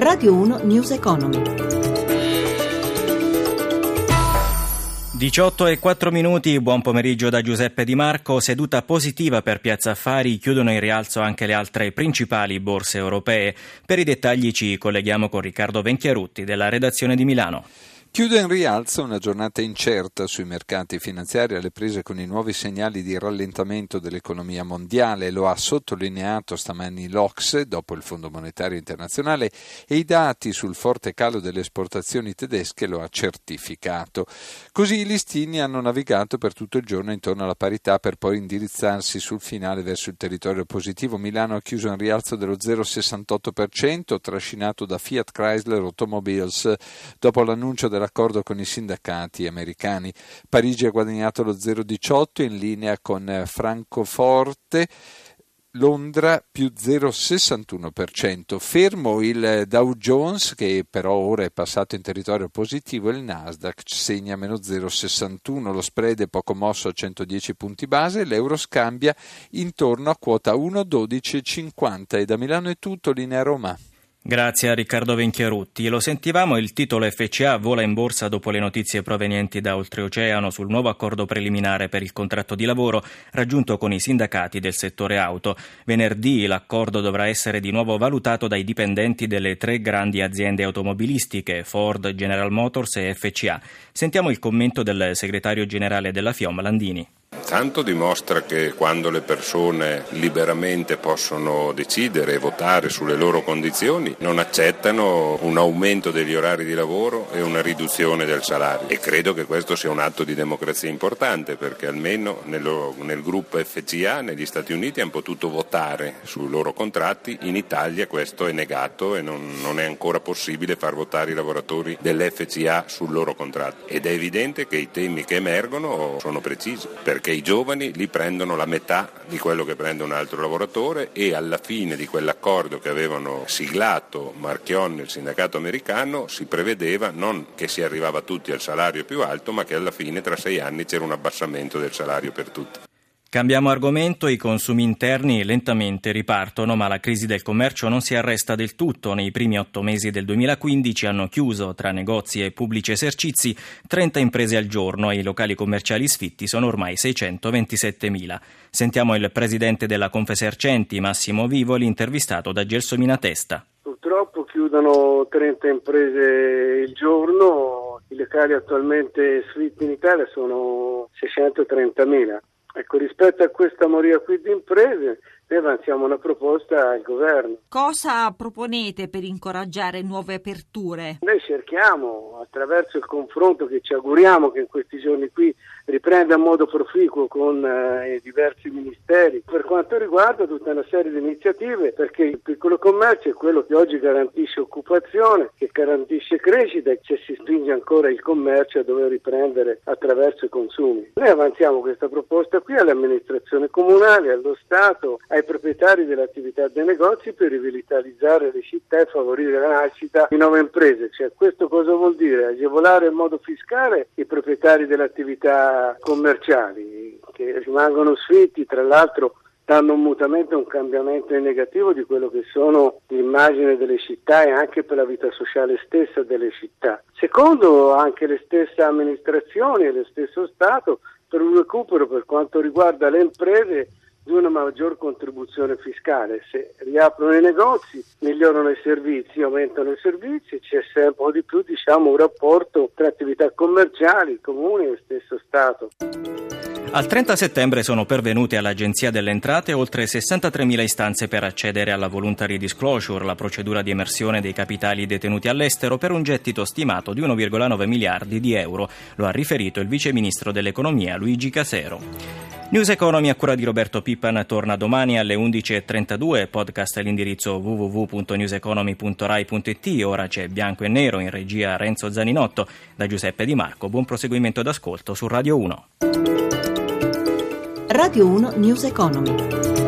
Radio 1 News Economy. 18 e 4 minuti, buon pomeriggio da Giuseppe Di Marco. Seduta positiva per Piazza Affari, chiudono in rialzo anche le altre principali borse europee. Per i dettagli ci colleghiamo con Riccardo Venchiarutti della redazione di Milano. Chiude in rialzo una giornata incerta sui mercati finanziari alle prese con i nuovi segnali di rallentamento dell'economia mondiale, lo ha sottolineato stamani l'Ox dopo il Fondo Monetario Internazionale e i dati sul forte calo delle esportazioni tedesche lo ha certificato. Così i listini hanno navigato per tutto il giorno intorno alla parità per poi indirizzarsi sul finale verso il territorio positivo. Milano ha chiuso in rialzo dello 0,68%, trascinato da Fiat Chrysler Automobiles dopo l'annuncio della dell'accordo con i sindacati americani. Parigi ha guadagnato lo 0,18 in linea con Francoforte. Londra più 0,61%, fermo il Dow Jones che però ora è passato in territorio positivo il Nasdaq segna meno 0,61, lo spread è poco mosso a 110 punti base, l'euro scambia intorno a quota 1,1250 e da Milano è tutto, linea Roma. Grazie a Riccardo Venchiarutti. Lo sentivamo, il titolo FCA vola in borsa dopo le notizie provenienti da oltreoceano sul nuovo accordo preliminare per il contratto di lavoro raggiunto con i sindacati del settore auto. Venerdì l'accordo dovrà essere di nuovo valutato dai dipendenti delle tre grandi aziende automobilistiche, Ford, General Motors e FCA. Sentiamo il commento del segretario generale della FIOM, Landini. Tanto dimostra che quando le persone liberamente possono decidere e votare sulle loro condizioni non accettano un aumento degli orari di lavoro e una riduzione del salario. E credo che questo sia un atto di democrazia importante perché almeno nello, nel gruppo FCA negli Stati Uniti hanno potuto votare sui loro contratti, in Italia questo è negato e non, non è ancora possibile far votare i lavoratori dell'FCA sul loro contratto. Ed è evidente che i temi che emergono sono precisi perché i giovani li prendono la metà di quello che prende un altro lavoratore e alla fine di quell'accordo che avevano siglato Marchionne e il sindacato americano si prevedeva non che si arrivava tutti al salario più alto ma che alla fine tra sei anni c'era un abbassamento del salario per tutti. Cambiamo argomento, i consumi interni lentamente ripartono, ma la crisi del commercio non si arresta del tutto. Nei primi otto mesi del 2015 hanno chiuso, tra negozi e pubblici esercizi, 30 imprese al giorno e i locali commerciali sfitti sono ormai 627.000. Sentiamo il presidente della Confesercenti, Massimo Vivoli, intervistato da Gelsomina Testa. Purtroppo chiudono 30 imprese il giorno, i locali attualmente sfitti in Italia sono 630.000 Ecco, rispetto a questa moria qui di imprese, noi avanziamo una proposta al governo. Cosa proponete per incoraggiare nuove aperture? Noi cerchiamo, attraverso il confronto che ci auguriamo che in questi giorni qui riprenda in modo proficuo con eh, i diversi ministeri, per quanto riguarda tutta una serie di iniziative, perché il piccolo commercio è quello che oggi garantisce occupazione, che garantisce crescita e ci si spinge ancora il commercio a dover riprendere attraverso i consumi. Noi avanziamo questa proposta qui alle amministrazioni comunali, allo Stato, ai ai proprietari delle attività dei negozi per rivitalizzare le città e favorire la nascita di nuove imprese. Cioè, questo cosa vuol dire? Agevolare in modo fiscale i proprietari delle attività commerciali che rimangono sfitti, tra l'altro danno un mutamento un cambiamento negativo di quello che sono l'immagine delle città e anche per la vita sociale stessa delle città. Secondo, anche le stesse amministrazioni e lo stesso Stato per un recupero per quanto riguarda le imprese di una maggior contribuzione fiscale. Se riaprono i negozi, migliorano i servizi, aumentano i servizi, c'è sempre un di più diciamo, un rapporto tra attività commerciali, comuni e stesso Stato. Al 30 settembre sono pervenute all'Agenzia delle Entrate oltre 63.000 istanze per accedere alla voluntary disclosure, la procedura di emersione dei capitali detenuti all'estero per un gettito stimato di 1,9 miliardi di euro. Lo ha riferito il vice ministro dell'economia Luigi Casero. News Economy a cura di Roberto Pippan torna domani alle 11.32, podcast all'indirizzo www.newseconomy.rai.it, ora c'è Bianco e Nero in regia Renzo Zaninotto, da Giuseppe Di Marco, buon proseguimento d'ascolto su Radio 1. Radio 1 News Economy.